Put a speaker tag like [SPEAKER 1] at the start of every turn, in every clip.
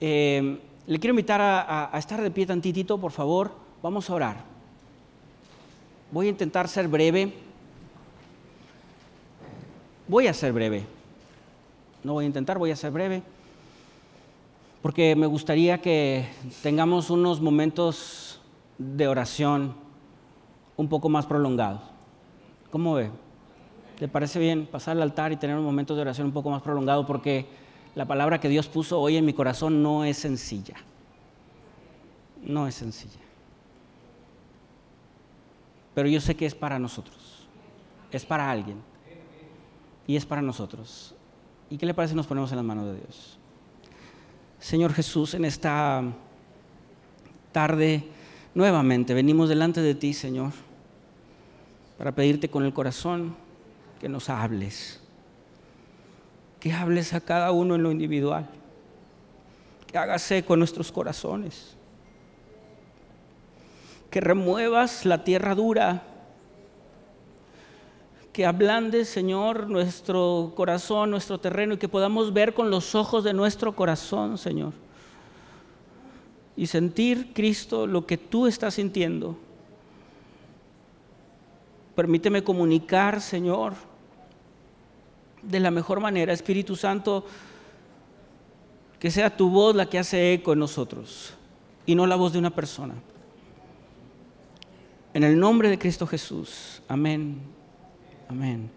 [SPEAKER 1] Eh, le quiero invitar a, a estar de pie tantitito, por favor. Vamos a orar. Voy a intentar ser breve. Voy a ser breve. No voy a intentar, voy a ser breve. Porque me gustaría que tengamos unos momentos de oración un poco más prolongados. ¿Cómo ve? ¿Le parece bien pasar al altar y tener un momento de oración un poco más prolongado? Porque la palabra que Dios puso hoy en mi corazón no es sencilla. No es sencilla. Pero yo sé que es para nosotros. Es para alguien. Y es para nosotros. ¿Y qué le parece si nos ponemos en las manos de Dios? Señor Jesús, en esta tarde nuevamente venimos delante de ti, Señor, para pedirte con el corazón que nos hables, que hables a cada uno en lo individual, que hagas eco nuestros corazones, que remuevas la tierra dura, que ablandes, Señor, nuestro corazón, nuestro terreno y que podamos ver con los ojos de nuestro corazón, Señor, y sentir, Cristo, lo que tú estás sintiendo. Permíteme comunicar, Señor, de la mejor manera, Espíritu Santo, que sea tu voz la que hace eco en nosotros y no la voz de una persona. En el nombre de Cristo Jesús. Amén. Amén.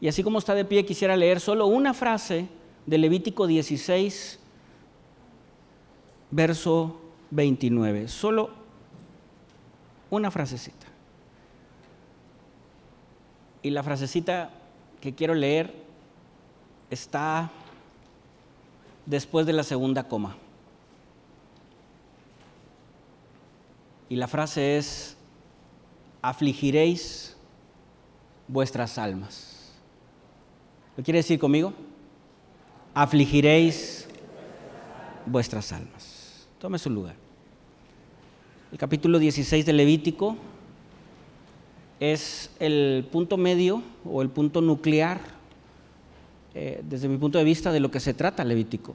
[SPEAKER 1] Y así como está de pie, quisiera leer solo una frase de Levítico 16, verso 29. Solo una frasecita. Y la frasecita que quiero leer está después de la segunda coma. Y la frase es, afligiréis vuestras almas. ¿Lo quiere decir conmigo? Afligiréis vuestras almas. Tome su lugar. El capítulo 16 de Levítico es el punto medio o el punto nuclear, eh, desde mi punto de vista, de lo que se trata Levítico.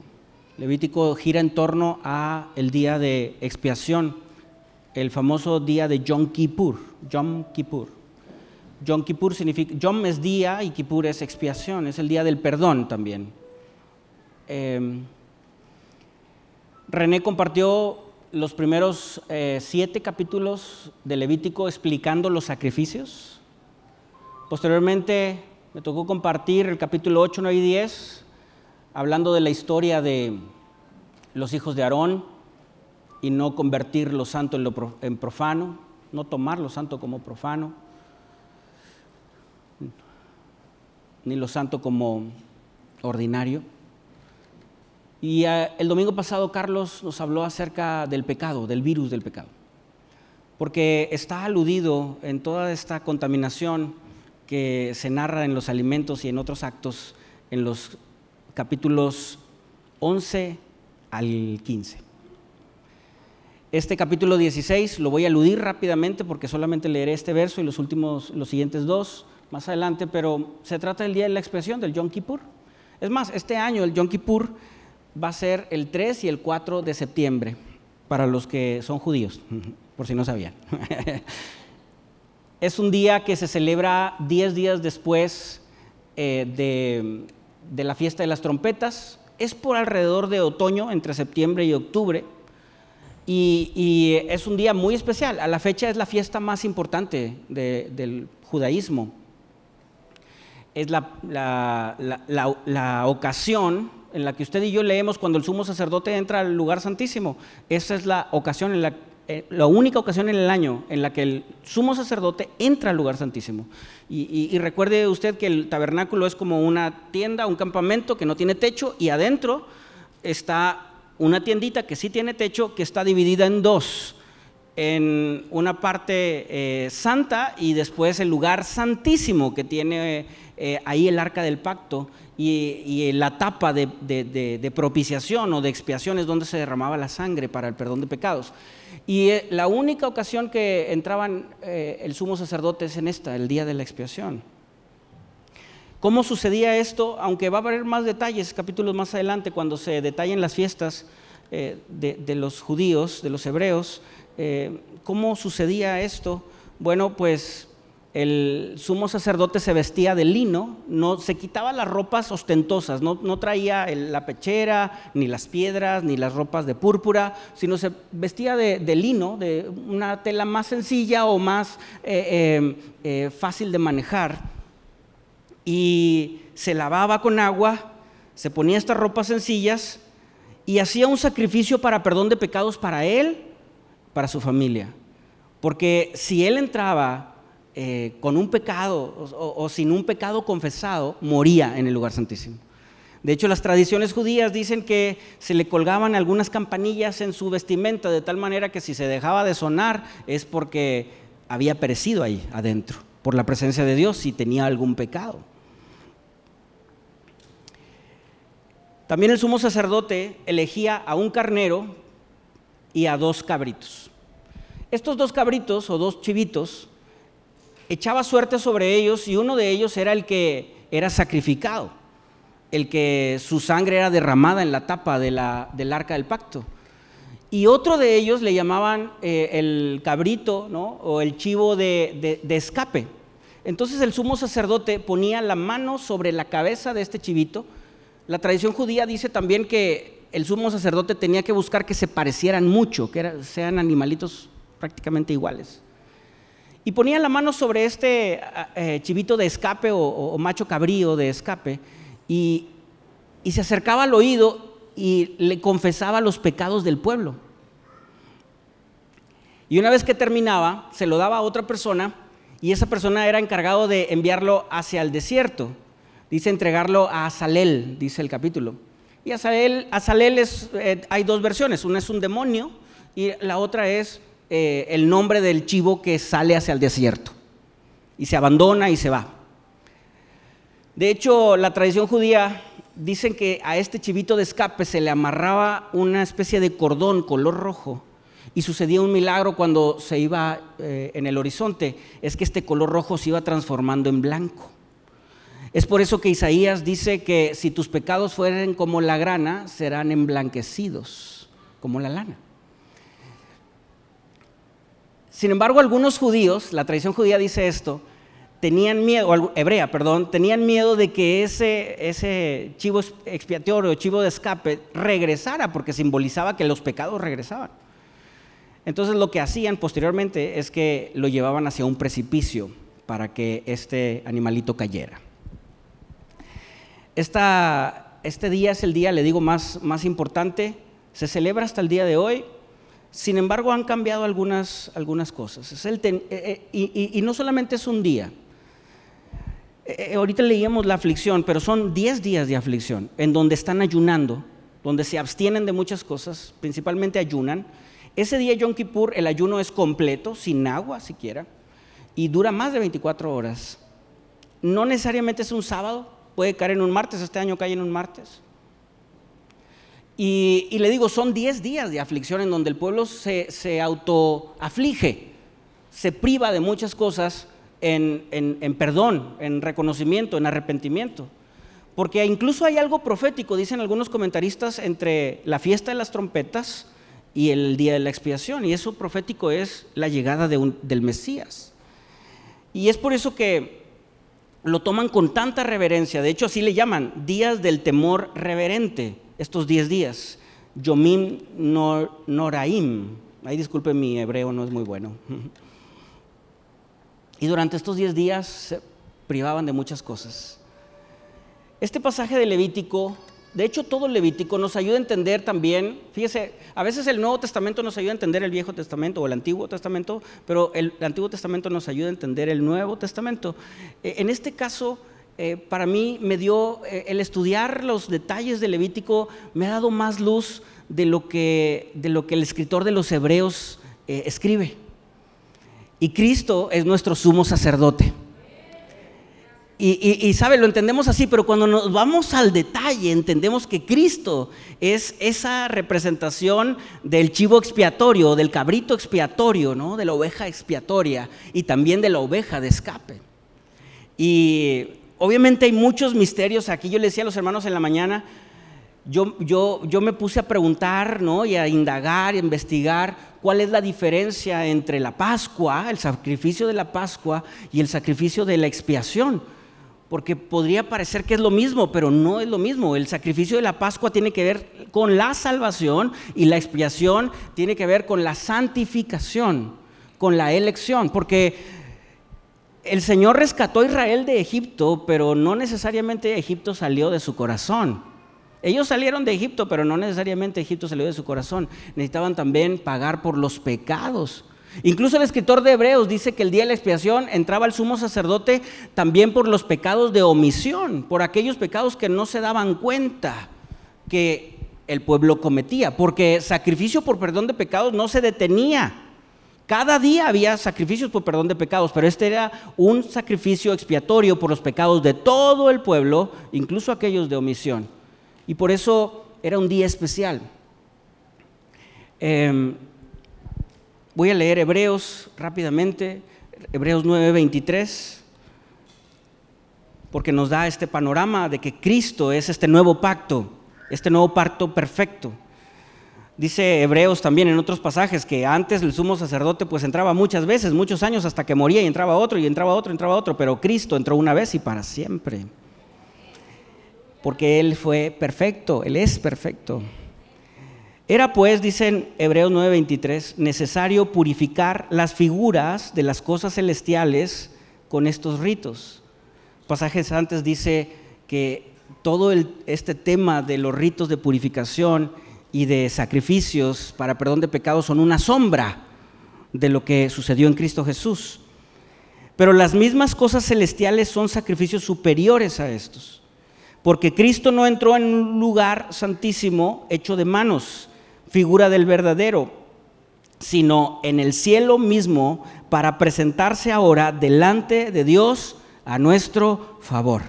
[SPEAKER 1] Levítico gira en torno a el día de expiación, el famoso día de Yom Kippur. Yom Kippur. Yom Kippur significa, Yom es día y Kippur es expiación, es el día del perdón también. Em, René compartió los primeros eh, siete capítulos de Levítico explicando los sacrificios. Posteriormente me tocó compartir el capítulo 8, 9 y 10, hablando de la historia de los hijos de Aarón y no convertir lo santo en, en profano, no tomar lo santo como profano, ni lo santo como ordinario. Y eh, el domingo pasado Carlos nos habló acerca del pecado, del virus del pecado, porque está aludido en toda esta contaminación que se narra en los alimentos y en otros actos en los capítulos 11 al 15. Este capítulo 16 lo voy a aludir rápidamente porque solamente leeré este verso y los últimos, los siguientes dos más adelante, pero se trata del día de la expresión del Yom Kippur. Es más, este año el Yom Kippur va a ser el 3 y el 4 de septiembre, para los que son judíos, por si no sabían. es un día que se celebra 10 días después eh, de, la fiesta de las trompetas. Es por alrededor de otoño, entre septiembre y octubre. Y, es un día muy especial. A la fecha es la fiesta más importante del judaísmo. Es la, la ocasión en la que usted y yo leemos cuando el sumo sacerdote entra al lugar santísimo. Esa es la ocasión, eh, la única ocasión en el año en la que el sumo sacerdote entra al lugar santísimo. Y, recuerde usted que el tabernáculo es como una tienda, un campamento que no tiene techo y adentro está una tiendita que sí tiene techo, que está dividida en dos en una parte eh, santa y después el lugar santísimo que tiene eh, ahí el arca del pacto y, la tapa de, propiciación o de expiación es donde se derramaba la sangre para el perdón de pecados. Y eh, la única ocasión que entraban eh, el sumo sacerdote es en esta, el día de la expiación. ¿Cómo sucedía esto? Aunque va a haber más detalles, capítulos más adelante, cuando se detallen las fiestas, de, los judíos, de los hebreos. ¿Cómo sucedía esto? Bueno, pues el sumo sacerdote se vestía de lino, no, se quitaba las ropas ostentosas, no, traía la pechera, ni las piedras, ni las ropas de púrpura, sino se vestía de, lino, de una tela más sencilla o más eh, eh, eh, fácil de manejar. Y se lavaba con agua, se ponía estas ropas sencillas y hacía un sacrificio para perdón de pecados para él, para su familia. Porque si él entraba eh, con un pecado o, sin un pecado confesado, moría en el lugar santísimo. De hecho, las tradiciones judías dicen que se le colgaban algunas campanillas en su vestimenta de tal manera que si se dejaba de sonar es porque había perecido ahí adentro por la presencia de Dios si tenía algún pecado. También el sumo sacerdote elegía a un carnero y a dos cabritos. Estos dos cabritos o dos chivitos echaba suerte sobre ellos y uno de ellos era el que era sacrificado, el que su sangre era derramada en la tapa del arca del pacto. Y otro de ellos le llamaban eh, el cabrito ¿no? o el chivo de escape. Entonces el sumo sacerdote ponía la mano sobre la cabeza de este chivito. La tradición judía dice también que el sumo sacerdote tenía que buscar que se parecieran mucho, que sean animalitos prácticamente iguales. Y ponía la mano sobre este eh, chivito de escape o, macho cabrío de escape y, se acercaba al oído y le confesaba los pecados del pueblo. Y una vez que terminaba, se lo daba a otra persona y esa persona era encargado de enviarlo hacia el desierto. Dice entregarlo a Azalel, dice el capítulo. Y Azalel, Azalel es, eh, hay dos versiones, una es un demonio y la otra es eh, el nombre del chivo que sale hacia el desierto y se abandona y se va. De hecho, la tradición judía dicen que a este chivito de escape se le amarraba una especie de cordón color rojo y sucedía un milagro cuando se iba eh, en el horizonte, es que este color rojo se iba transformando en blanco. Es por eso que Isaías dice que si tus pecados fueren como la grana, serán emblanquecidos como la lana. Sin embargo, algunos judíos, la tradición judía dice esto, tenían miedo, hebrea, perdón, tenían miedo de que ese, ese chivo expiatorio, chivo de escape, regresara, porque simbolizaba que los pecados regresaban. Entonces lo que hacían posteriormente es que lo llevaban hacia un precipicio para que este animalito cayera. este día es el día, le digo, más, más importante, se celebra hasta el día de hoy, sin embargo, han cambiado algunas, algunas cosas. Eh, eh, y, no solamente es un día. Eh, ahorita leíamos la aflicción, pero son 10 días de aflicción en donde están ayunando, donde se abstienen de muchas cosas, principalmente ayunan. Ese día Yom Kippur el ayuno es completo, sin agua siquiera, y dura más de 24 horas. No necesariamente es un sábado, puede caer en un martes, este año cae en un martes. Y, le digo, son 10 días de aflicción en donde el pueblo se, se autoaflige, se priva de muchas cosas en, en, perdón, en reconocimiento, en arrepentimiento. Porque incluso hay algo profético, dicen algunos comentaristas, entre la fiesta de las trompetas y el día de la expiación. Y eso profético es la llegada del Mesías. Y es por eso que lo toman con tanta reverencia. De hecho, así le llaman días del temor reverente estos 10 días. Yomim Noraim. Ahí disculpe mi hebreo, no es muy bueno. Y durante estos 10 días se privaban de muchas cosas. Este pasaje de Levítico, de hecho todo Levítico nos ayuda a entender también, fíjese, a veces el Nuevo Testamento nos ayuda a entender el Viejo Testamento o el Antiguo Testamento, pero el Antiguo Testamento nos ayuda a entender el Nuevo Testamento. E, en este caso, eh, para mí me dio, eh, el estudiar los detalles de Levítico me ha dado más luz de lo que, de lo que el escritor de los Hebreos eh, escribe. Y Cristo es nuestro sumo sacerdote. Y, y, sabe, lo entendemos así, pero cuando nos vamos al detalle, entendemos que Cristo es esa representación del chivo expiatorio, del cabrito expiatorio, ¿no? de la oveja expiatoria y también de la oveja de escape. Y Obviamente hay muchos misterios aquí. Yo le decía a los hermanos en la mañana, yo, yo, yo me puse a preguntar ¿no? y a indagar a investigar cuál es la diferencia entre la Pascua, el sacrificio de la Pascua y el sacrificio de la expiación. Porque podría parecer que es lo mismo, pero no es lo mismo. El sacrificio de la Pascua tiene que ver con la salvación y la expiación tiene que ver con la santificación, con la elección. Porque el Señor rescató a Israel de Egipto, pero no necesariamente Egipto salió de su corazón. Ellos salieron de Egipto, pero no necesariamente Egipto salió de su corazón. Necesitaban también pagar por los pecados. Incluso el escritor de Hebreos dice que el día de la expiación entraba el sumo sacerdote también por los pecados de omisión, por aquellos pecados que no se daban cuenta que el pueblo cometía, porque sacrificio por perdón de pecados no se detenía. Cada día había sacrificios por perdón de pecados, pero este era un sacrificio expiatorio por los pecados de todo el pueblo, incluso aquellos de omisión. Y por eso era un día especial. Em, voy a leer Hebreos rápidamente, Hebreos 9:23, porque nos da este panorama de que Cristo es este nuevo pacto, este nuevo pacto perfecto. Dice Hebreos también en otros pasajes que antes el sumo sacerdote pues entraba muchas veces, muchos años hasta que moría y entraba otro y entraba otro, entraba otro, pero Cristo entró una vez y para siempre porque Él fue perfecto, Él es perfecto. Era pues, dicen Hebreos 9:23, necesario purificar las figuras de las cosas celestiales con estos ritos. Pasajes antes dice que todo este tema de los ritos de purificación y de sacrificios para perdón de pecados son una sombra de lo que sucedió en Cristo Jesús. Pero las mismas cosas celestiales son sacrificios superiores a estos. Porque Cristo no entró en un lugar santísimo hecho de manos, figura del verdadero, sino en el cielo mismo para presentarse ahora delante de Dios a nuestro favor.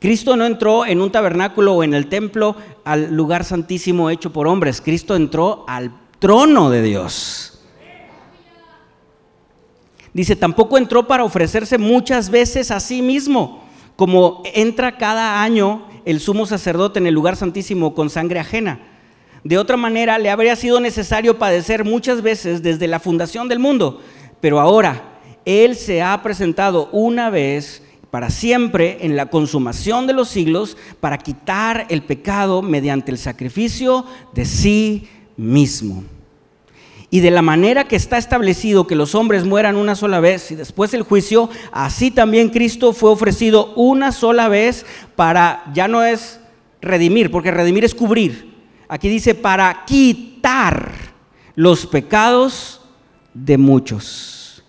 [SPEAKER 1] Cristo no entró en un tabernáculo o en el templo al lugar santísimo hecho por hombres, Cristo entró al trono de Dios. Dice, tampoco entró para ofrecerse muchas veces a sí mismo, como entra cada año el sumo sacerdote en el lugar santísimo con sangre ajena. De otra manera, le habría sido necesario padecer muchas veces desde la fundación del mundo, pero ahora Él se ha presentado una vez para siempre en la consumación de los siglos para quitar el pecado mediante el sacrificio de sí mismo. Y de la manera que está establecido que los hombres mueran una sola vez y después el juicio, así también Cristo fue ofrecido una sola vez para, ya no es redimir, porque redimir es cubrir. Aquí dice para quitar los pecados de muchos.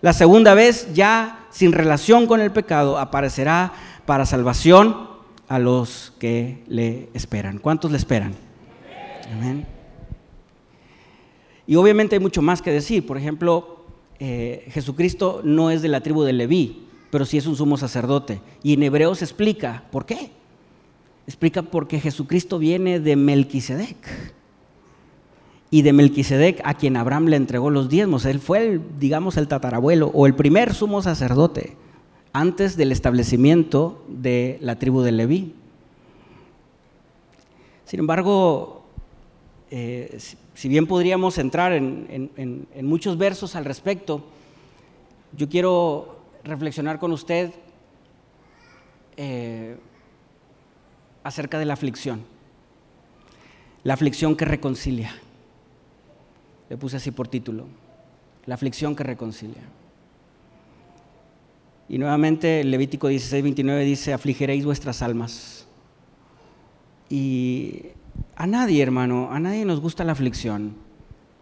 [SPEAKER 1] La segunda vez ya sin relación con el pecado aparecerá para salvación a los que le esperan. ¿Cuántos le esperan? Amén. Y obviamente hay mucho más que decir. Por ejemplo, eh, Jesucristo no es de la tribu de Leví, pero sí es un sumo sacerdote. Y en Hebreos explica por qué. Explica porque Jesucristo viene de Melquisedec. Y de Melquisedec a quien Abraham le entregó los diezmos. Él fue, el, digamos, el tatarabuelo o el primer sumo sacerdote antes del establecimiento de la tribu de Leví. Sin embargo, eh, si bien podríamos entrar en, muchos versos al respecto, yo quiero reflexionar con usted eh, acerca de la aflicción. La aflicción que reconcilia. Le puse así por título. La aflicción que reconcilia. Y nuevamente Levítico 16, 29 dice, afligiréis vuestras almas. Y a nadie, hermano, a nadie nos gusta la aflicción.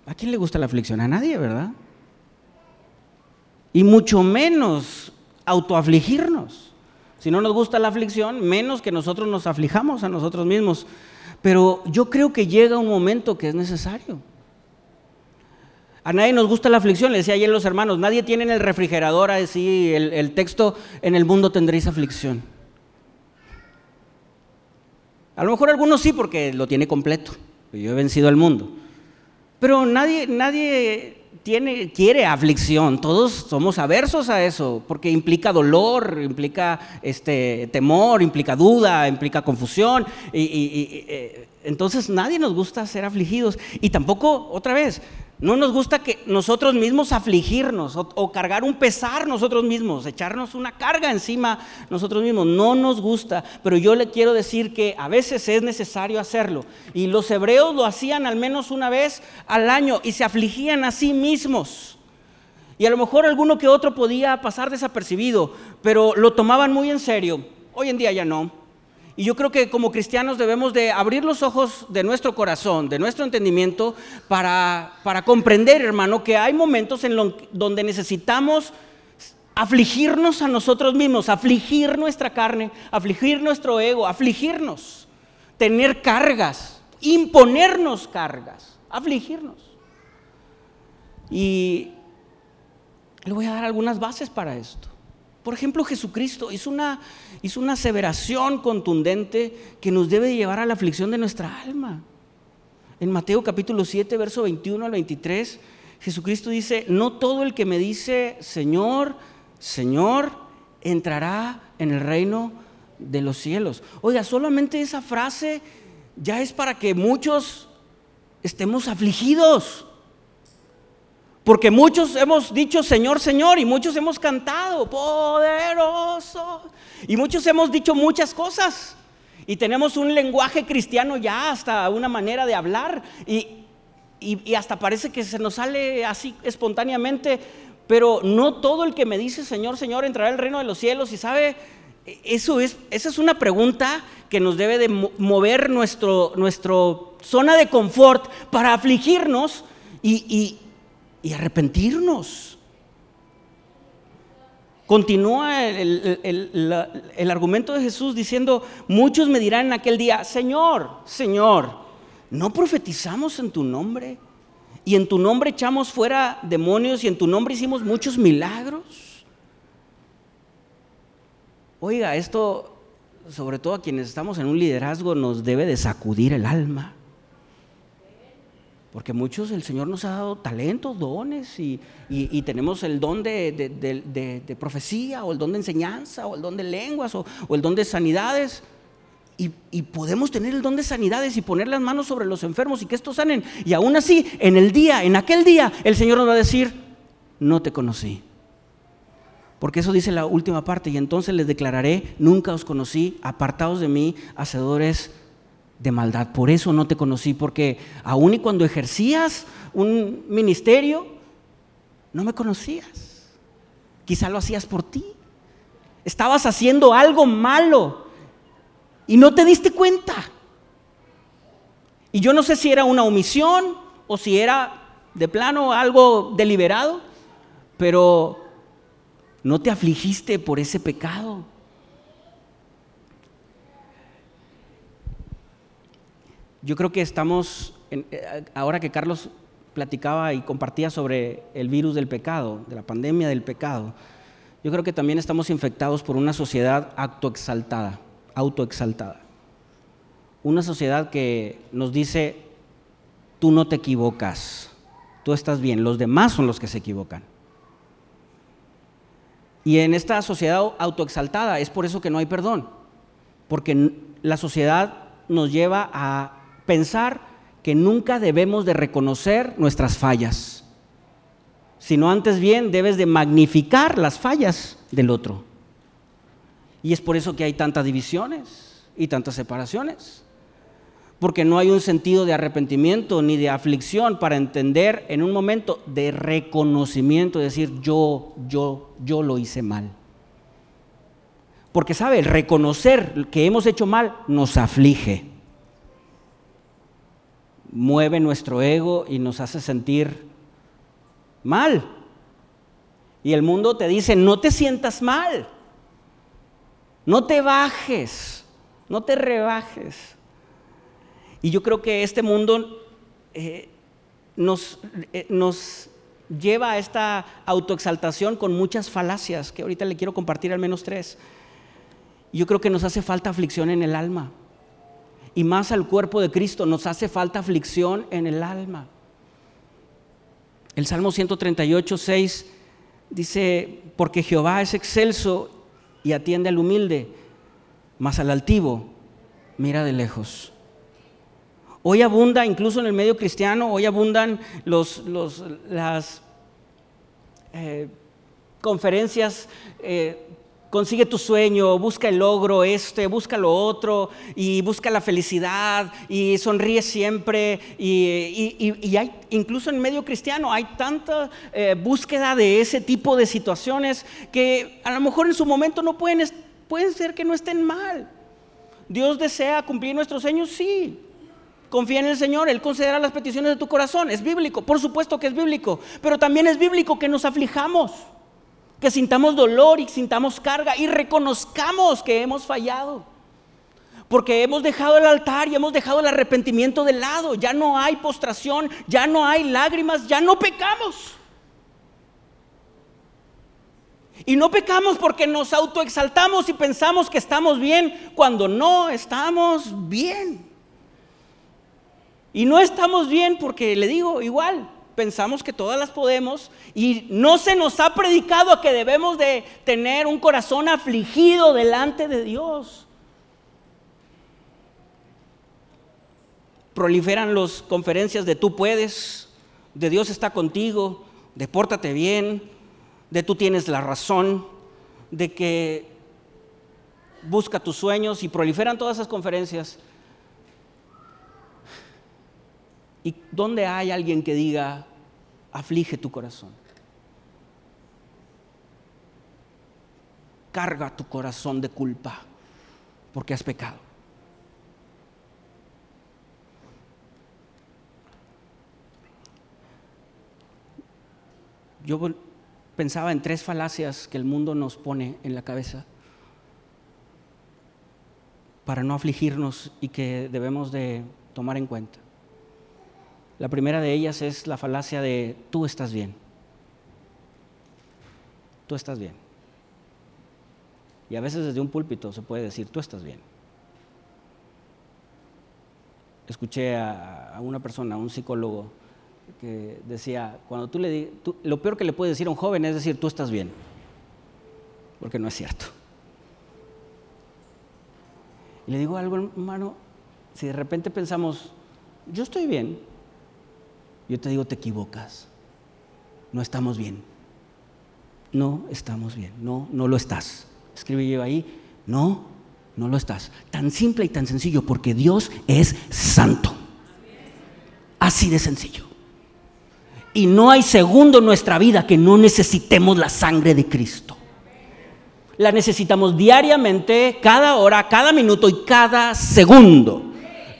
[SPEAKER 1] ¿A quién le gusta la aflicción? A nadie, ¿verdad? Y mucho menos autoafligirnos. Si no nos gusta la aflicción, menos que nosotros nos aflijamos a nosotros mismos. Pero yo creo que llega un momento que es necesario. A nadie nos gusta la aflicción, le decía ayer los hermanos, nadie tiene en el refrigerador así el, el texto, en el mundo tendréis aflicción. A lo mejor algunos sí porque lo tiene completo. Yo he vencido al mundo. Pero nadie, nadie tiene, quiere aflicción, todos somos aversos a eso, porque implica dolor, implica este, temor, implica duda, implica confusión. y, eh, entonces nadie nos gusta ser afligidos. Y tampoco, otra vez, no nos gusta que nosotros mismos afligirnos o, cargar un pesar nosotros mismos, echarnos una carga encima nosotros mismos. No nos gusta, pero yo le quiero decir que a veces es necesario hacerlo. Y los hebreos lo hacían al menos una vez al año y se afligían a sí mismos. Y a lo mejor alguno que otro podía pasar desapercibido, pero lo tomaban muy en serio. Hoy en día ya no. Y yo creo que como cristianos debemos de abrir los ojos de nuestro corazón, de nuestro entendimiento, para, para comprender, hermano, que hay momentos en donde necesitamos afligirnos a nosotros mismos, afligir nuestra carne, afligir nuestro ego, afligirnos, tener cargas, imponernos cargas, afligirnos. Y le voy a dar algunas bases para esto. Por ejemplo, Jesucristo hizo una, hizo una aseveración contundente que nos debe llevar a la aflicción de nuestra alma. En Mateo capítulo 7, verso 21 al 23, Jesucristo dice, no todo el que me dice, Señor, Señor, entrará en el reino de los cielos. Oiga, solamente esa frase ya es para que muchos estemos afligidos. Porque muchos hemos dicho Señor, Señor, y muchos hemos cantado, poderoso. Y muchos hemos dicho muchas cosas. Y tenemos un lenguaje cristiano ya, hasta una manera de hablar. Y, y, hasta parece que se nos sale así espontáneamente. Pero no todo el que me dice Señor, Señor entrará al reino de los cielos. Y sabe, eso es, esa es una pregunta que nos debe de mover nuestro, nuestro zona de confort para afligirnos y arrepentirnos. Continúa el, argumento de Jesús diciendo, muchos me dirán en aquel día, Señor, Señor, ¿no profetizamos en tu nombre? Y en tu nombre echamos fuera demonios y en tu nombre hicimos muchos milagros. Oiga, esto, sobre todo a quienes estamos en un liderazgo, nos debe de sacudir el alma. Porque muchos el Señor nos ha dado talentos, dones y, tenemos el don de, profecía o el don de enseñanza o el don de lenguas o, el don de sanidades. Y, y, podemos tener el don de sanidades y poner las manos sobre los enfermos y que estos sanen. Y aún así, en el día, en aquel día, el Señor nos va a decir, no te conocí. Porque eso dice la última parte. Y entonces les declararé, nunca os conocí, apartados de mí, hacedores de maldad. Por eso no te conocí, porque aún y cuando ejercías un ministerio, no me conocías. Quizá lo hacías por ti. Estabas haciendo algo malo y no te diste cuenta. Y yo no sé si era una omisión o si era de plano algo deliberado, pero no te afligiste por ese pecado. Yo creo que estamos, eh, ahora que Carlos platicaba y compartía sobre el virus del pecado, de la pandemia del pecado, yo creo que también estamos infectados por una sociedad autoexaltada, autoexaltada. Una sociedad que nos dice, tú no te equivocas, tú estás bien, los demás son los que se equivocan. Y en esta sociedad autoexaltada es por eso que no hay perdón, porque la sociedad nos lleva a pensar que nunca debemos de reconocer nuestras fallas, sino antes bien debes de magnificar las fallas del otro. Y es por eso que hay tantas divisiones y tantas separaciones, porque no hay un sentido de arrepentimiento ni de aflicción para entender en un momento de reconocimiento, decir yo, yo, yo lo hice mal. Porque sabe, reconocer que hemos hecho mal nos aflige mueve nuestro ego y nos hace sentir mal. Y el mundo te dice, no te sientas mal, no te bajes, no te rebajes. Y yo creo que este mundo eh, nos, eh, nos lleva a esta autoexaltación con muchas falacias, que ahorita le quiero compartir al menos tres. Yo creo que nos hace falta aflicción en el alma y más al cuerpo de Cristo nos hace falta aflicción en el alma. El Salmo 138, 6 dice, porque Jehová es excelso y atiende al humilde, mas al altivo mira de lejos. Hoy abunda, incluso en el medio cristiano, hoy abundan los, las eh, conferencias eh, consigue tu sueño, busca el logro este, busca lo otro y busca la felicidad y sonríe siempre. Y, hay, incluso en medio cristiano hay tanta eh, búsqueda de ese tipo de situaciones que a lo mejor en su momento no pueden, pueden ser que no estén mal. Dios desea cumplir nuestros sueños, sí. Confía en el Señor, Él considera las peticiones de tu corazón. Es bíblico, por supuesto que es bíblico, pero también es bíblico que nos aflijamos que sintamos dolor y sintamos carga y reconozcamos que hemos fallado. Porque hemos dejado el altar y hemos dejado el arrepentimiento de lado. Ya no hay postración, ya no hay lágrimas, ya no pecamos. Y no pecamos porque nos autoexaltamos y pensamos que estamos bien cuando no estamos bien. Y no estamos bien porque, le digo, igual, pensamos que todas las podemos y no se nos ha predicado que debemos de tener un corazón afligido delante de Dios. Proliferan las conferencias de tú puedes, de Dios está contigo, de pórtate bien, de tú tienes la razón, de que busca tus sueños y proliferan todas esas conferencias. ¿Y dónde hay alguien que diga, aflige tu corazón? Carga tu corazón de culpa porque has pecado. Yo pensaba en tres falacias que el mundo nos pone en la cabeza para no afligirnos y que debemos de tomar en cuenta. La primera de ellas es la falacia de tú estás bien. Tú estás bien. Y a veces desde un púlpito se puede decir, tú estás bien. Escuché a, una persona, a un psicólogo, que decía, cuando tú le lo peor que le puedes decir a un joven es decir, tú estás bien, porque no es cierto. Y le digo algo, hermano, si de repente pensamos, yo estoy bien, yo te digo, te equivocas. No estamos bien. No estamos bien. No, no lo estás. Escribe yo ahí, no, no lo estás. Tan simple y tan sencillo, porque Dios es santo. Así de sencillo. Y no hay segundo en nuestra vida que no necesitemos la sangre de Cristo. La necesitamos diariamente, cada hora, cada minuto y cada segundo.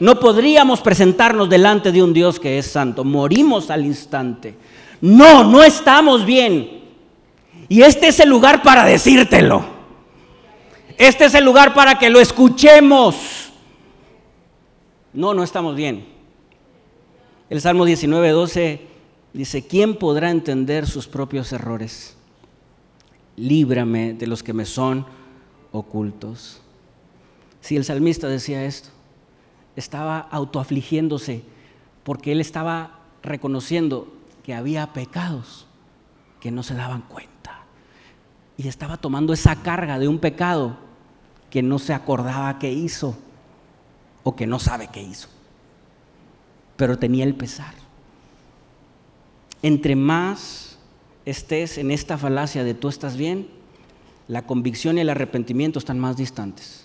[SPEAKER 1] No podríamos presentarnos delante de un Dios que es santo. Morimos al instante. No, no estamos bien. Y este es el lugar para decírtelo. Este es el lugar para que lo escuchemos. No, no estamos bien. El Salmo 19, 12 dice, ¿quién podrá entender sus propios errores? Líbrame de los que me son ocultos. Si el salmista decía esto, estaba autoafligiéndose porque él estaba reconociendo que había pecados que no se daban cuenta. Y estaba tomando esa carga de un pecado que no se acordaba que hizo o que no sabe que hizo. Pero tenía el pesar. Entre más estés en esta falacia de tú estás bien, la convicción y el arrepentimiento están más distantes.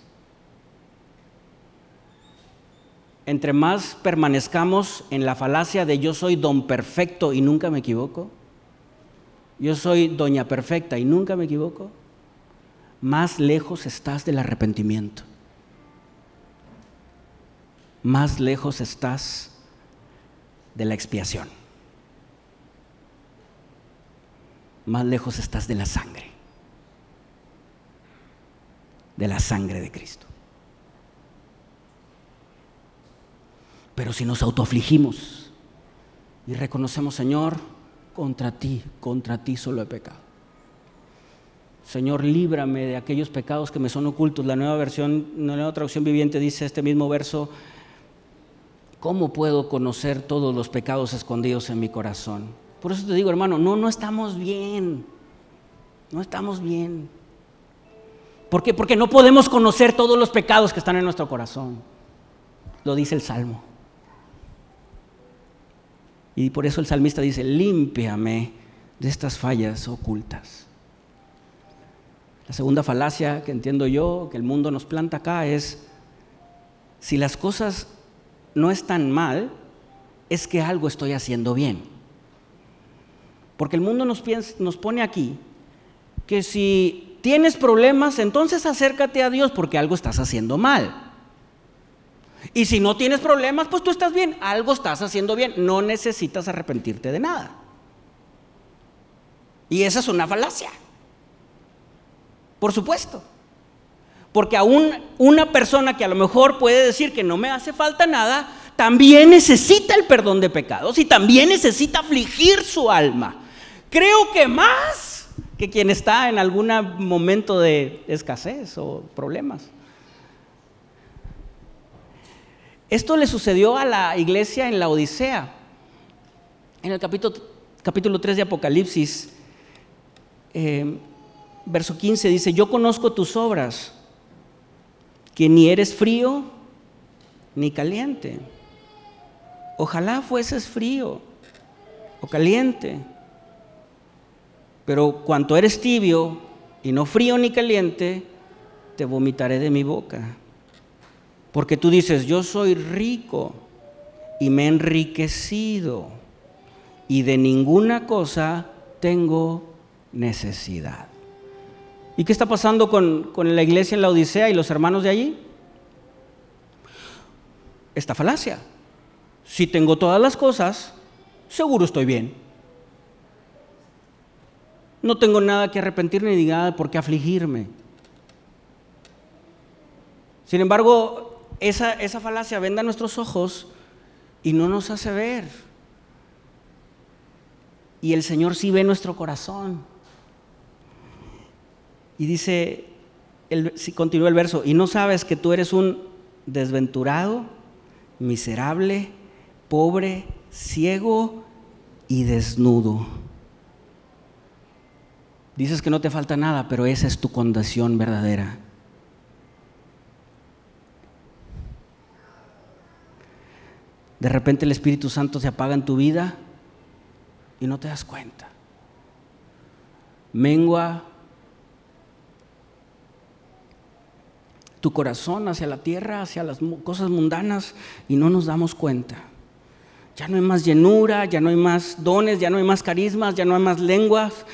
[SPEAKER 1] Entre más permanezcamos en la falacia de yo soy don perfecto y nunca me equivoco, yo soy doña perfecta y nunca me equivoco, más lejos estás del arrepentimiento. Más lejos estás de la expiación. Más lejos estás de la sangre. De la sangre de Cristo. Pero si nos autoafligimos y reconocemos, Señor, contra ti, contra ti solo he pecado. Señor, líbrame de aquellos pecados que me son ocultos. La nueva versión, la nueva traducción viviente dice este mismo verso, ¿cómo puedo conocer todos los pecados escondidos en mi corazón? Por eso te digo, hermano, no, no estamos bien. No estamos bien. ¿Por qué? Porque no podemos conocer todos los pecados que están en nuestro corazón. Lo dice el Salmo. Y por eso el salmista dice, límpiame de estas fallas ocultas. La segunda falacia que entiendo yo, que el mundo nos planta acá, es, si las cosas no están mal, es que algo estoy haciendo bien. Porque el mundo nos, nos pone aquí que si tienes problemas, entonces acércate a Dios porque algo estás haciendo mal. Y si no tienes problemas, pues tú estás bien, algo estás haciendo bien, no necesitas arrepentirte de nada. Y esa es una falacia. Por supuesto. Porque aún una persona que a lo mejor puede decir que no me hace falta nada, también necesita el perdón de pecados y también necesita afligir su alma. Creo que más que quien está en algún momento de escasez o problemas. Esto le sucedió a la iglesia en la Odisea. En el capítulo, capítulo 3 de Apocalipsis, eh, verso 15 dice, yo conozco tus obras, que ni eres frío ni caliente. Ojalá fueses frío o caliente, pero cuanto eres tibio y no frío ni caliente, te vomitaré de mi boca. Porque tú dices, yo soy rico y me he enriquecido y de ninguna cosa tengo necesidad. ¿Y qué está pasando con, la iglesia en la Odisea y los hermanos de allí? Esta falacia. Si tengo todas las cosas, seguro estoy bien. No tengo nada que arrepentirme ni nada por qué afligirme. Sin embargo, esa, esa falacia venda nuestros ojos y no nos hace ver. Y el Señor sí ve nuestro corazón. Y dice, si continúa el verso, y no sabes que tú eres un desventurado, miserable, pobre, ciego y desnudo. Dices que no te falta nada, pero esa es tu condición verdadera. De repente el Espíritu Santo se apaga en tu vida y no te das cuenta. Mengua tu corazón hacia la tierra, hacia las cosas mundanas y no nos damos cuenta. Ya no hay más llenura, ya no hay más dones, ya no hay más carismas, ya no hay más lenguas.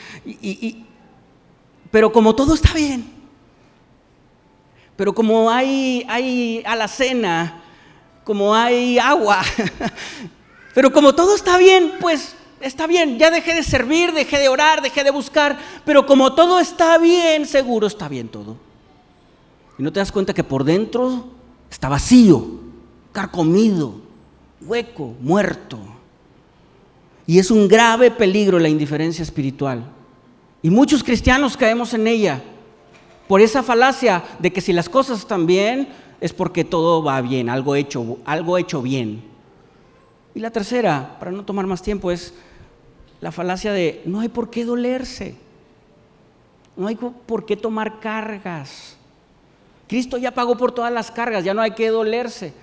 [SPEAKER 1] pero como todo está bien, pero como hay, hay cena como hay agua. Pero como todo está bien, pues está bien, ya dejé de servir, dejé de orar, dejé de buscar, pero como todo está bien, seguro está bien todo. Y no te das cuenta que por dentro está vacío, carcomido, hueco, muerto. Y es un grave peligro la indiferencia espiritual. Y muchos cristianos caemos en ella por esa falacia de que si las cosas están bien, es porque todo va bien, algo hecho, algo hecho bien. Y la tercera, para no tomar más tiempo, es la falacia de no hay por qué dolerse, no hay por qué tomar cargas. Cristo ya pagó por todas las cargas, ya no hay que dolerse.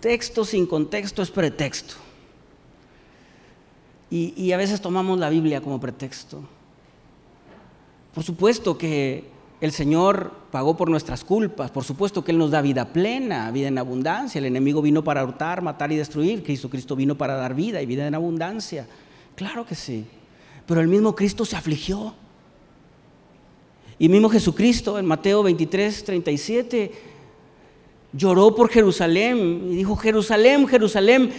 [SPEAKER 1] Texto sin contexto es pretexto. Y, y a veces tomamos la Biblia como pretexto. Por supuesto que el Señor pagó por nuestras culpas, por supuesto que Él nos da vida plena, vida en abundancia. El enemigo vino para hurtar, matar y destruir. Cristo, Cristo vino para dar vida y vida en abundancia. Claro que sí. Pero el mismo Cristo se afligió. Y mismo Jesucristo en Mateo 23, 37 lloró por Jerusalén y dijo, Jerusalén, Jerusalén,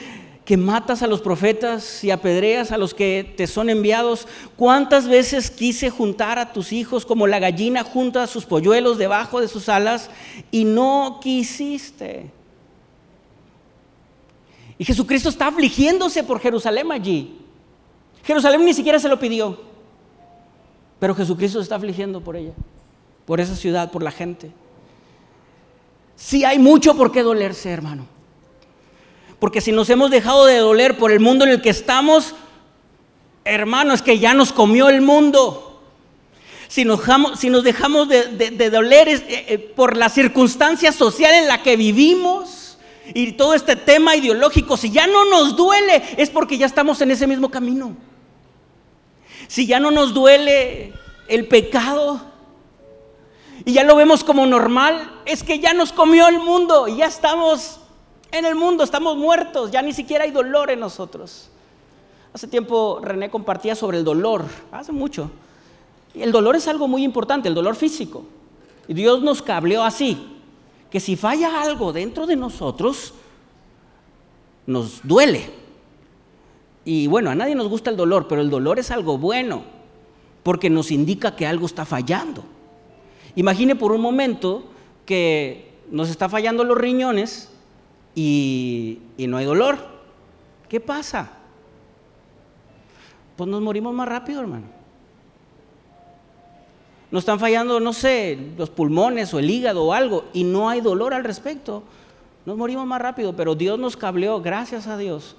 [SPEAKER 1] que matas a los profetas y apedreas a los que te son enviados. ¿Cuántas veces quise juntar a tus hijos como la gallina junta a sus polluelos debajo de sus alas y no quisiste? Y Jesucristo está afligiéndose por Jerusalén allí. Jerusalén ni siquiera se lo pidió, pero Jesucristo se está afligiendo por ella, por esa ciudad, por la gente. Sí hay mucho por qué dolerse, hermano. Porque si nos hemos dejado de doler por el mundo en el que estamos, hermano, es que ya nos comió el mundo. Si nos dejamos, si nos dejamos de, doler eh, eh, por la circunstancia social en la que vivimos y todo este tema ideológico, si ya no nos duele, es porque ya estamos en ese mismo camino. Si ya no nos duele el pecado y ya lo vemos como normal, es que ya nos comió el mundo y ya estamos en el mundo, estamos muertos, ya ni siquiera hay dolor en nosotros. Hace tiempo René compartía sobre el dolor, hace mucho. El dolor es algo muy importante, el dolor físico. Y Dios nos cableó así, que si falla algo dentro de nosotros, nos duele. Y bueno, a nadie nos gusta el dolor, pero el dolor es algo bueno, porque nos indica que algo está fallando. Imagine por un momento que nos está fallando los riñones y, no hay dolor. ¿Qué pasa? Pues nos morimos más rápido, hermano. Nos están fallando, no sé, los pulmones o el hígado o algo, y no hay dolor al respecto. Nos morimos más rápido, pero Dios nos cableó, gracias a Dios,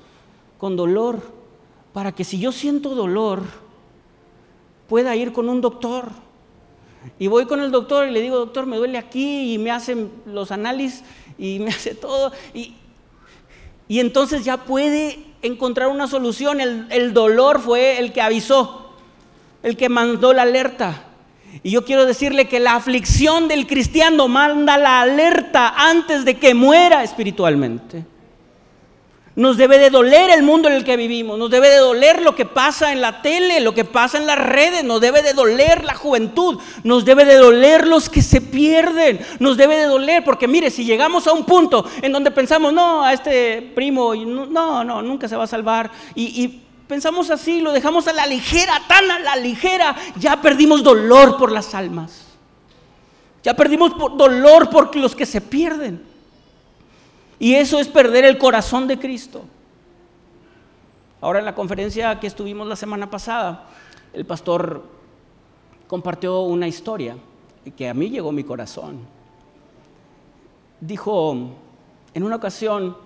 [SPEAKER 1] con dolor, para que si yo siento dolor, pueda ir con un doctor. Y voy con el doctor y le digo, doctor, me duele aquí, y me hacen los análisis y me hace todo. Y, y entonces ya puede encontrar una solución. El, el dolor fue el que avisó, el que mandó la alerta. Y yo quiero decirle que la aflicción del cristiano manda la alerta antes de que muera espiritualmente. Nos debe de doler el mundo en el que vivimos, nos debe de doler lo que pasa en la tele, lo que pasa en las redes, nos debe de doler la juventud, nos debe de doler los que se pierden, nos debe de doler, porque mire, si llegamos a un punto en donde pensamos, no, a este primo, no, no, nunca se va a salvar, y, y pensamos así, lo dejamos a la ligera, tan a la ligera, ya perdimos dolor por las almas. Ya perdimos dolor por los que se pierden. Y eso es perder el corazón de Cristo. Ahora en la conferencia que estuvimos la semana pasada, el pastor compartió una historia que a mí llegó a mi corazón. Dijo, en una ocasión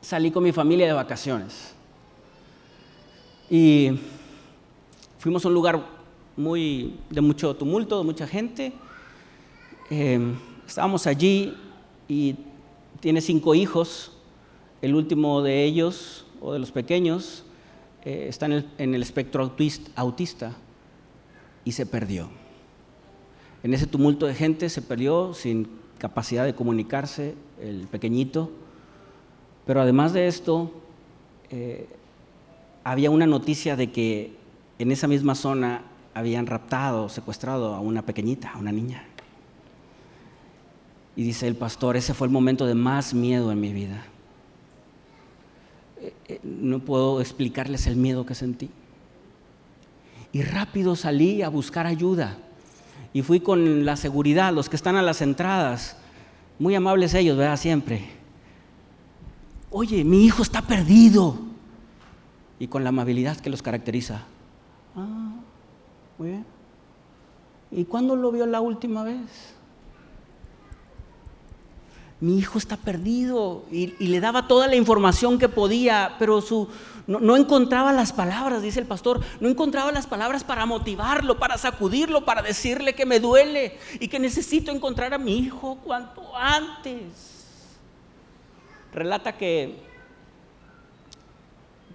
[SPEAKER 1] salí con mi familia de vacaciones y fuimos a un lugar muy, de mucho tumulto, de mucha gente. Eh, estábamos allí y tiene cinco hijos. El último de ellos, o de los pequeños, eh, está en el, espectro autista y se perdió. En ese tumulto de gente se perdió sin capacidad de comunicarse el pequeñito. Pero además de esto, eh, había una noticia de que en esa misma zona habían raptado, secuestrado a una pequeñita, a una niña. Y dice el pastor, ese fue el momento de más miedo en mi vida. Eh, eh, no puedo explicarles el miedo que sentí. Y rápido salí a buscar ayuda. Y fui con la seguridad, los que están a las entradas, muy amables ellos, ¿verdad? Siempre. Oye, mi hijo está perdido y con la amabilidad que los caracteriza. Ah, muy bien. ¿Y cuándo lo vio la última vez? Mi hijo está perdido y, le daba toda la información que podía, pero su, no, no, encontraba las palabras, dice el pastor, no encontraba las palabras para motivarlo, para sacudirlo, para decirle que me duele y que necesito encontrar a mi hijo cuanto antes. Relata que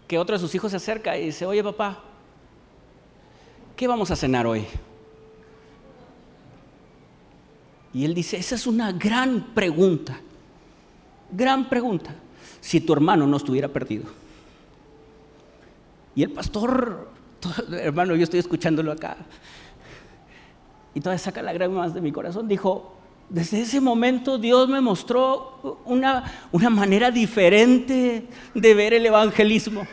[SPEAKER 1] que otro de sus hijos se acerca y dice, oye papá, ¿qué vamos a cenar hoy? Y él dice, esa es una gran pregunta, gran pregunta, si tu hermano no estuviera perdido. Y el pastor, hermano, yo estoy escuchándolo acá, y todavía saca la más de mi corazón, dijo, desde ese momento Dios me mostró una, una manera diferente de ver el evangelismo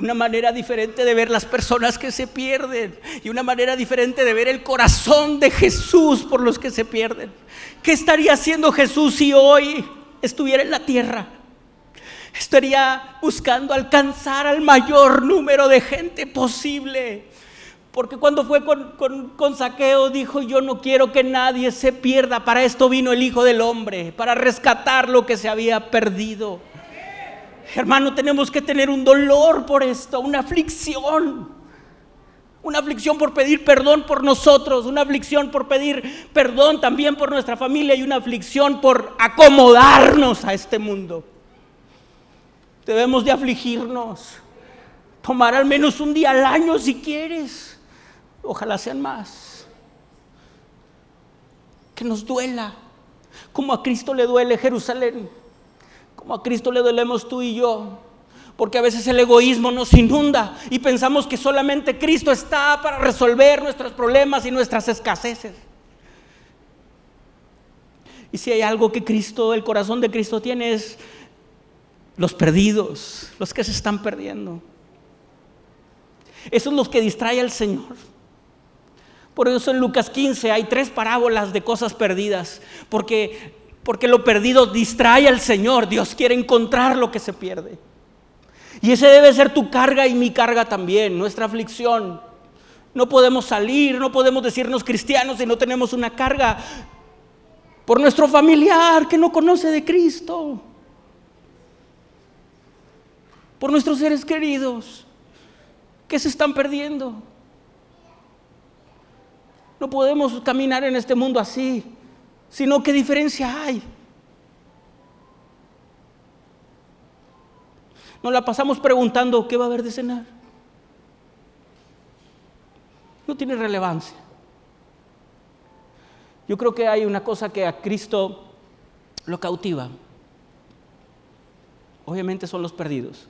[SPEAKER 1] una manera diferente de ver las personas que se pierden y una manera diferente de ver el corazón de Jesús por los que se pierden. ¿Qué estaría haciendo Jesús si hoy estuviera en la tierra? Estaría buscando alcanzar al mayor número de gente posible. Porque cuando fue con, con, saqueo dijo, yo no quiero que nadie se pierda. Para esto vino el Hijo del Hombre, para rescatar lo que se había perdido. Hermano, tenemos que tener un dolor por esto, una aflicción. Una aflicción por pedir perdón por nosotros, una aflicción por pedir perdón también por nuestra familia y una aflicción por acomodarnos a este mundo. Debemos de afligirnos, tomar al menos un día al año si quieres, ojalá sean más. Que nos duela, como a Cristo le duele Jerusalén, a Cristo le duelemos tú y yo porque a veces el egoísmo nos inunda y pensamos que solamente Cristo está para resolver nuestros problemas y nuestras escaseces. Y si hay algo que Cristo, el corazón de Cristo tiene es los perdidos, los que se están perdiendo. Eso es lo que distrae al Señor. Por eso en Lucas 15 hay tres parábolas de cosas perdidas, porque porque lo perdido distrae al Señor. Dios quiere encontrar lo que se pierde. Y ese debe ser tu carga y mi carga también, nuestra aflicción. No podemos salir, no podemos decirnos cristianos si no tenemos una carga por nuestro familiar que no conoce de Cristo, por nuestros seres queridos que se están perdiendo. No podemos caminar en este mundo así, sino qué diferencia hay. Nos la pasamos preguntando qué va a haber de cenar. No tiene relevancia. Yo creo que hay una cosa que a Cristo lo cautiva. Obviamente son los perdidos.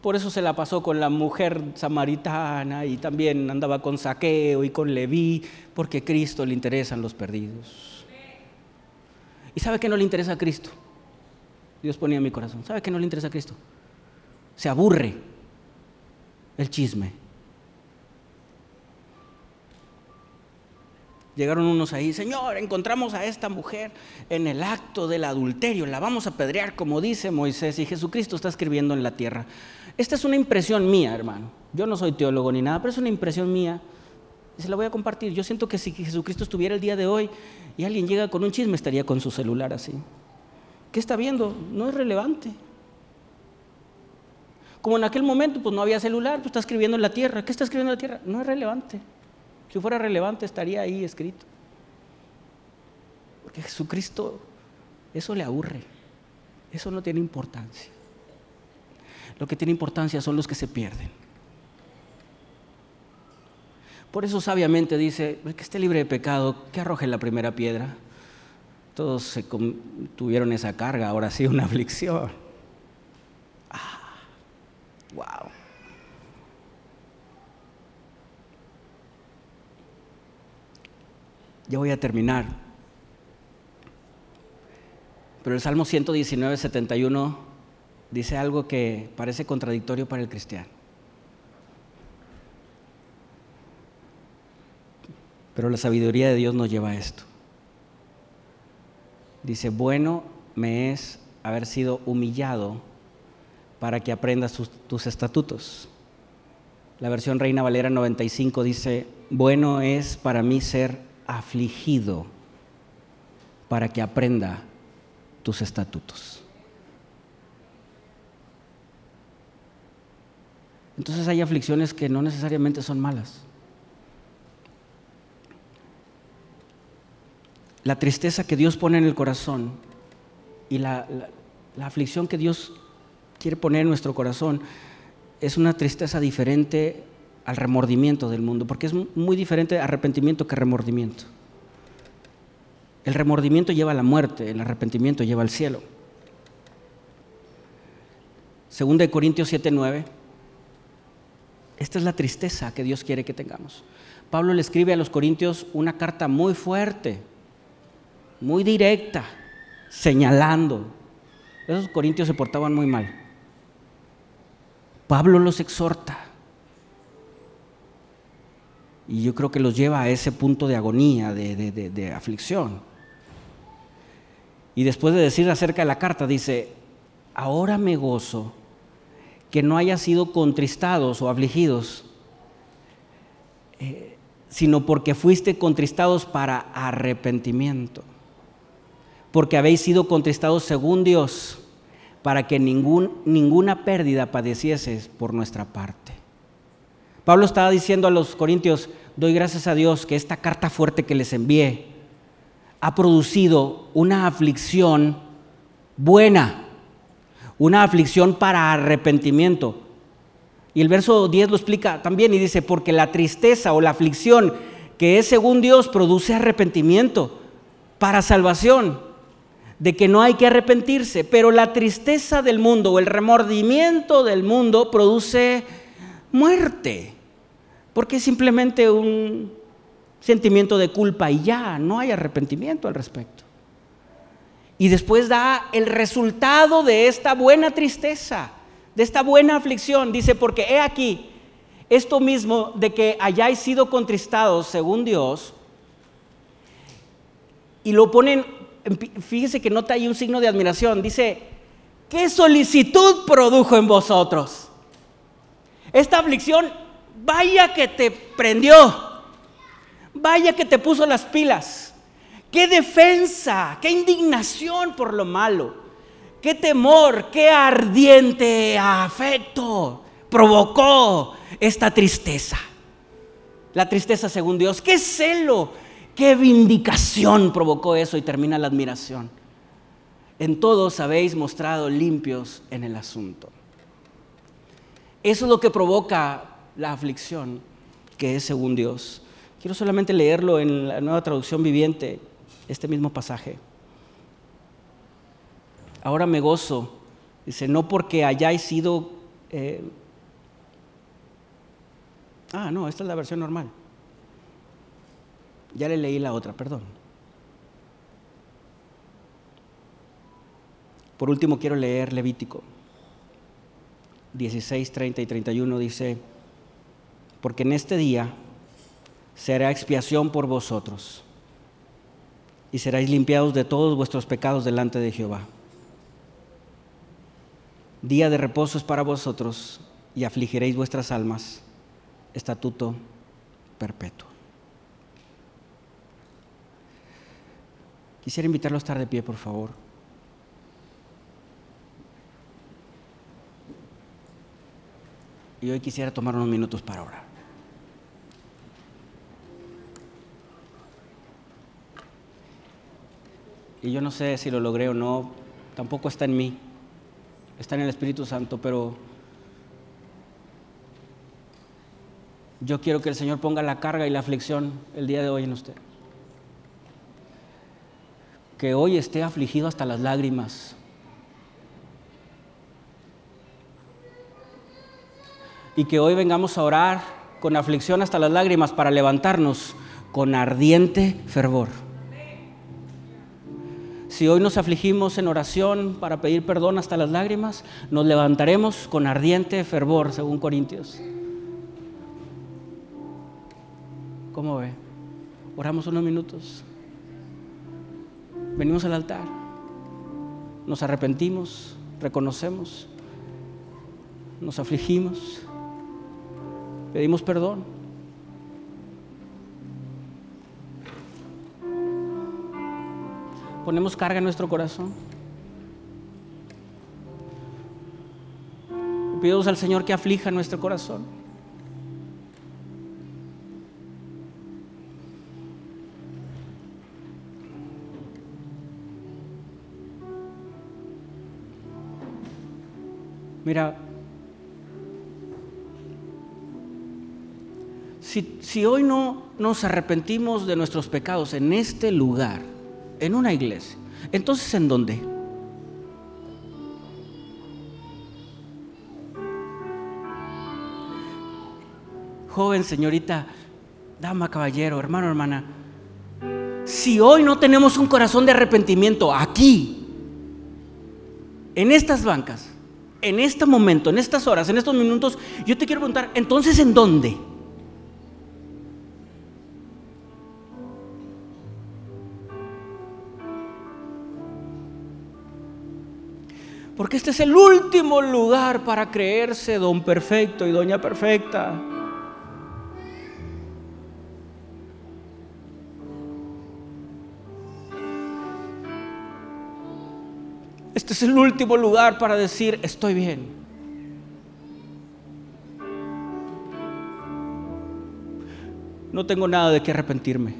[SPEAKER 1] Por eso se la pasó con la mujer samaritana y también andaba con Saqueo y con Leví, porque a Cristo le interesan los perdidos. ¿Y sabe que no le interesa a Cristo? Dios ponía en mi corazón. ¿Sabe que no le interesa a Cristo? se aburre el chisme. Llegaron unos ahí, Señor, encontramos a esta mujer en el acto del adulterio, la vamos a pedrear como dice Moisés y Jesucristo está escribiendo en la tierra. Esta es una impresión mía, hermano. Yo no soy teólogo ni nada, pero es una impresión mía. Se la voy a compartir. Yo siento que si Jesucristo estuviera el día de hoy y alguien llega con un chisme, estaría con su celular así. ¿Qué está viendo? No es relevante. Como en aquel momento pues no había celular, pues está escribiendo en la tierra. ¿Qué está escribiendo en la tierra? No es relevante. Si fuera relevante estaría ahí escrito. Porque Jesucristo, eso le aburre. Eso no tiene importancia. Lo que tiene importancia son los que se pierden. Por eso sabiamente dice, el que esté libre de pecado, que arroje la primera piedra. Todos tuvieron esa carga, ahora sí una aflicción. Wow. Ya voy a terminar. Pero el Salmo 119, 71 dice algo que parece contradictorio para el cristiano. Pero la sabiduría de Dios nos lleva a esto. Dice, bueno me es haber sido humillado para que aprendas tus, estatutos. La versión Reina Valera 95 dice, bueno es para mí ser afligido para que aprenda tus estatutos. Entonces hay aflicciones que no necesariamente son malas. La tristeza que Dios pone en el corazón y la, aflicción que Dios quiere poner en nuestro corazón es una tristeza diferente al remordimiento del mundo, porque es muy diferente arrepentimiento que remordimiento. El remordimiento lleva a la muerte, el arrepentimiento lleva al cielo. Segunda de Corintios 7:9. Esta es la tristeza que Dios quiere que tengamos. Pablo le escribe a los corintios una carta muy fuerte, muy directa, señalando. Esos corintios se portaban muy mal. Pablo los exhorta. Y yo creo que los lleva a ese punto de agonía, de, aflicción. Y después de decir acerca de la carta, dice, ahora me gozo que no haya sido contristados o afligidos, eh, sino porque fuiste contristados para arrepentimiento, porque habéis sido contristados según Dios para que ningún, ninguna pérdida padecieses por nuestra parte. Pablo estaba diciendo a los corintios, doy gracias a Dios que esta carta fuerte que les envié ha producido una aflicción buena, una aflicción para arrepentimiento. Y el verso 10 lo explica también y dice, porque la tristeza o la aflicción que es según Dios produce arrepentimiento para salvación de que no hay que arrepentirse, pero la tristeza del mundo o el remordimiento del mundo produce muerte, porque es simplemente un sentimiento de culpa y ya, no hay arrepentimiento al respecto. Y después da el resultado de esta buena tristeza, de esta buena aflicción. Dice, porque he aquí, esto mismo de que hayáis sido contristados según Dios, y lo ponen fíjese que nota ahí un signo de admiración. Dice, ¿qué solicitud produjo en vosotros? Esta aflicción, vaya que te prendió, vaya que te puso las pilas. Qué defensa, qué indignación por lo malo, qué temor, qué ardiente afecto provocó esta tristeza. La tristeza según Dios, qué celo, Qué vindicación provocó eso y termina la admiración. En todos habéis mostrado limpios en el asunto. Eso es lo que provoca la aflicción, que es según Dios. Quiero solamente leerlo en la nueva traducción viviente, este mismo pasaje. Ahora me gozo, dice, no porque hayáis sido... Eh, ah, no, esta es la versión normal. Ya le leí la otra, perdón. Por último quiero leer Levítico 16, 30 y 31 dice, porque en este día será expiación por vosotros y seráis limpiados de todos vuestros pecados delante de Jehová. Día de reposo es para vosotros y afligiréis vuestras almas, estatuto perpetuo. Quisiera invitarlo a estar de pie, por favor. Y hoy quisiera tomar unos minutos para orar. Y yo no sé si lo logré o no, tampoco está en mí, está en el Espíritu Santo, pero yo quiero que el Señor ponga la carga y la aflicción el día de hoy en usted que hoy esté afligido hasta las lágrimas. Y que hoy vengamos a orar con aflicción hasta las lágrimas para levantarnos con ardiente fervor. Si hoy nos afligimos en oración para pedir perdón hasta las lágrimas, nos levantaremos con ardiente fervor, según Corintios. ¿Cómo ve? Oramos unos minutos venimos al altar, nos arrepentimos, reconocemos, nos afligimos, pedimos perdón. Ponemos carga en nuestro corazón. Pedimos al Señor que aflija nuestro corazón. Mira, si, hoy no nos arrepentimos de nuestros pecados en este lugar, en una iglesia, entonces ¿en dónde? Joven, señorita, dama, caballero, hermano, hermana, si hoy no tenemos un corazón de arrepentimiento aquí, en estas bancas, en este momento, en estas horas, en estos minutos, yo te quiero preguntar, entonces, ¿en dónde? Porque este es el último lugar para creerse don perfecto y doña perfecta.
[SPEAKER 2] Este es el último lugar para decir, estoy bien. No tengo nada de qué arrepentirme.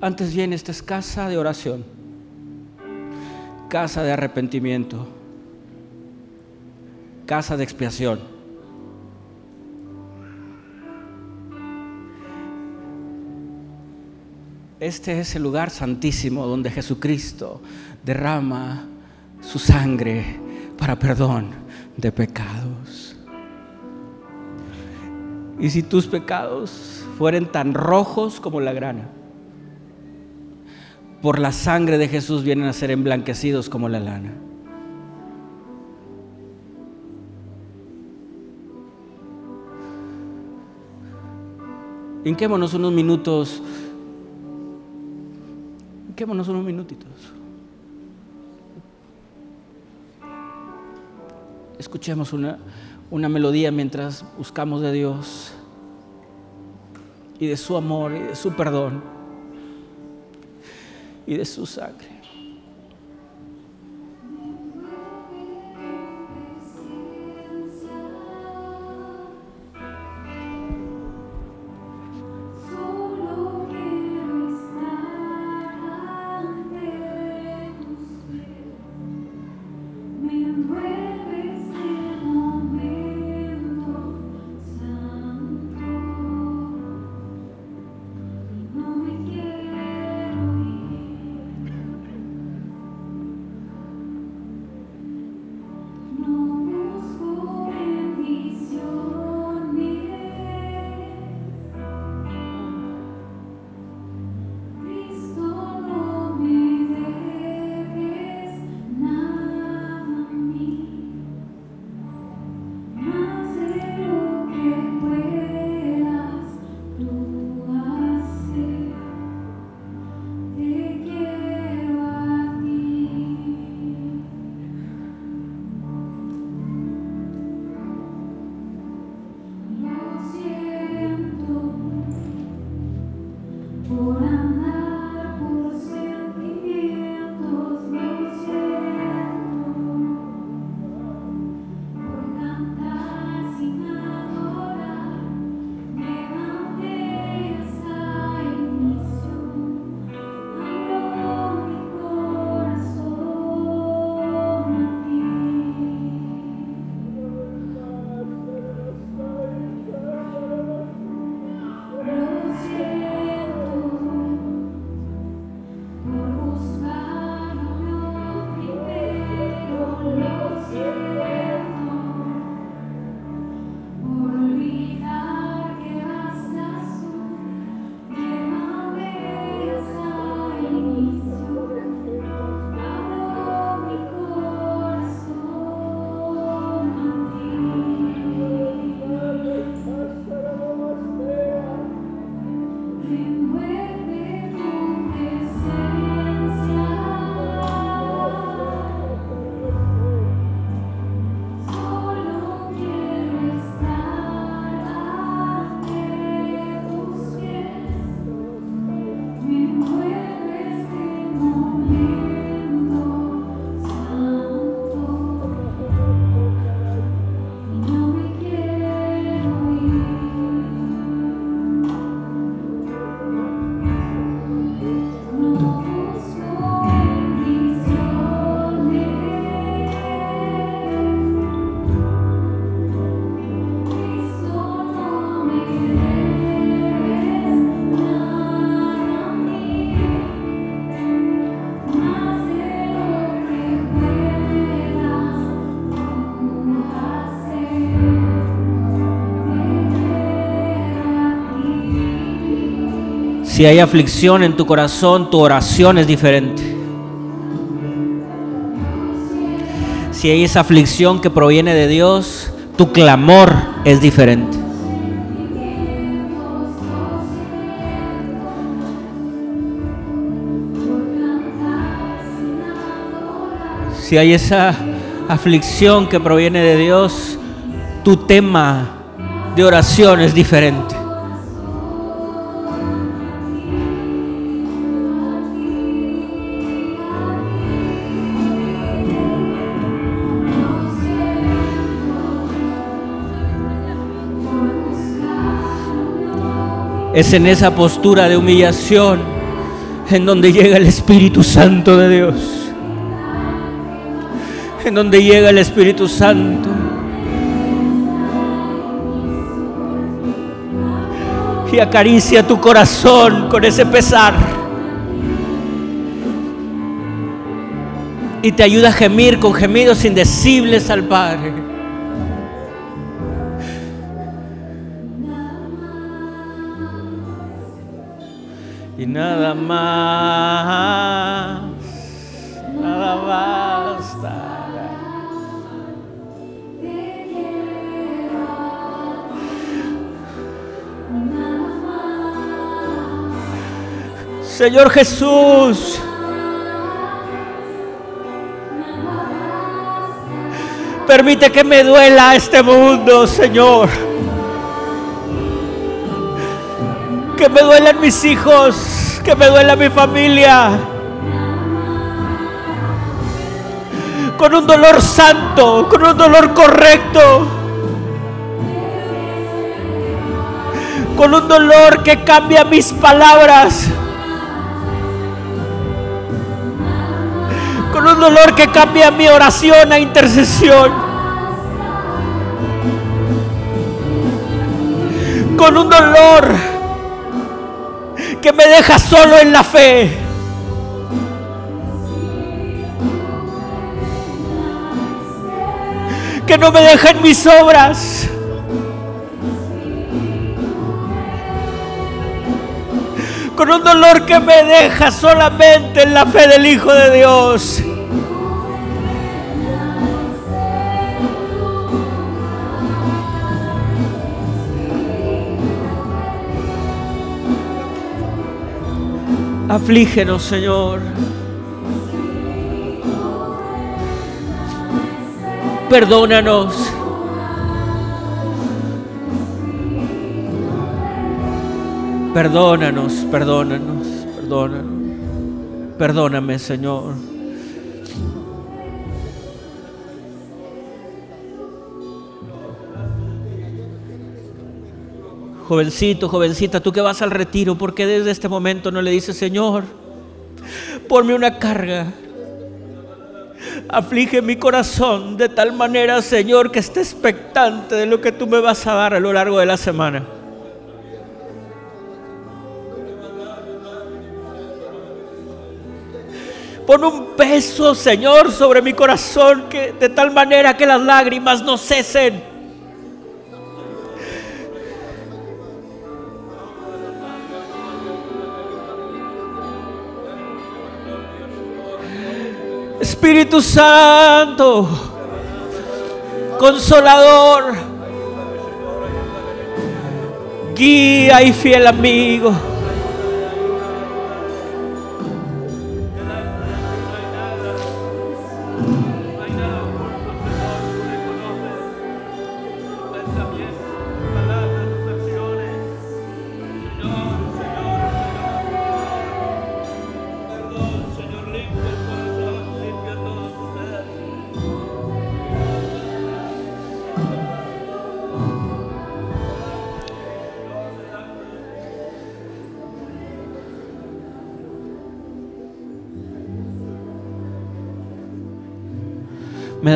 [SPEAKER 2] Antes bien, esta es casa de oración, casa de arrepentimiento, casa de expiación. Este es el lugar santísimo donde Jesucristo derrama su sangre para perdón de pecados. Y si tus pecados fueren tan rojos como la grana, por la sangre de Jesús vienen a ser emblanquecidos como la lana. Hinquémonos unos minutos. Hinquémonos unos minutitos. Escuchemos una, una melodía mientras buscamos de Dios y de su amor y de su perdón y de su sangre. Si hay aflicción en tu corazón, tu oración es diferente. Si hay esa aflicción que proviene de Dios, tu clamor es diferente. Si hay esa aflicción que proviene de Dios, tu tema de oración es diferente.
[SPEAKER 1] Es en esa postura de humillación en donde llega el Espíritu Santo de Dios. En donde llega el Espíritu Santo. Y acaricia tu corazón con ese pesar. Y te ayuda a gemir con gemidos indecibles al Padre. Nada más, nada basta. Señor Jesús, permite que me duela este mundo, Señor. que me duelen mis hijos, que me duela mi familia. Con un dolor santo, con un dolor correcto. Con un dolor que cambia mis palabras. Con un dolor que cambia mi oración a intercesión. Con un dolor que me deja solo en la fe. Que no me deja en mis obras. Con un dolor que me deja solamente en la fe del Hijo de Dios. Aflígenos, Señor. Perdónanos. Perdónanos, perdónanos, perdónanos. Perdóname, Señor. Jovencito, jovencita, tú que vas al retiro, ¿por qué desde este momento no le dices, Señor, ponme una carga? Aflige mi corazón de tal manera, Señor, que esté expectante de lo que tú me vas a dar a lo largo de la semana. Pon un peso, Señor, sobre mi corazón que de tal manera que las lágrimas no cesen. Espíritu Santo, consolador, guía y fiel amigo.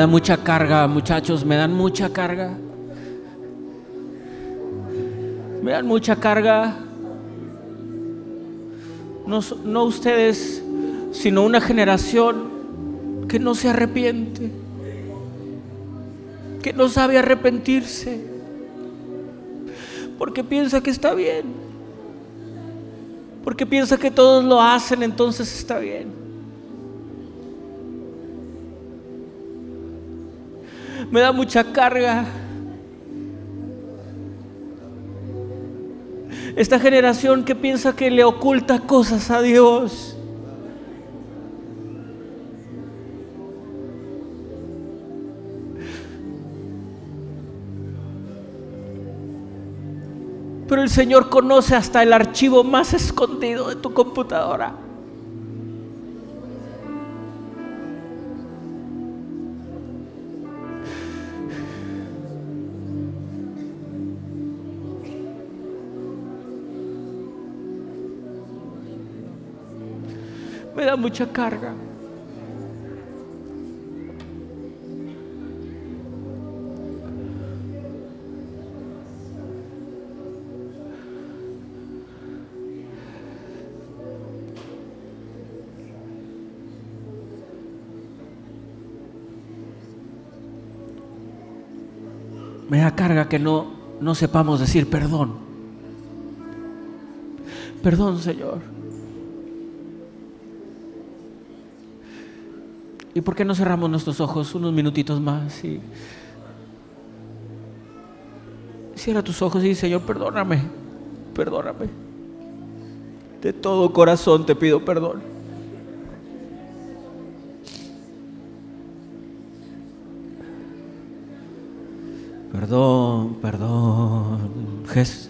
[SPEAKER 1] Da mucha carga, muchachos, me dan mucha carga. Me dan mucha carga. No, no ustedes, sino una generación que no se arrepiente, que no sabe arrepentirse, porque piensa que está bien, porque piensa que todos lo hacen, entonces está bien. Me da mucha carga. Esta generación que piensa que le oculta cosas a Dios. Pero el Señor conoce hasta el archivo más escondido de tu computadora. Mucha carga. Me da carga que no, no sepamos decir perdón. Perdón, Señor. ¿Y por qué no cerramos nuestros ojos unos minutitos más? Y cierra tus ojos y dice, Señor, perdóname, perdóname. De todo corazón te pido perdón. Perdón, perdón. Jesús.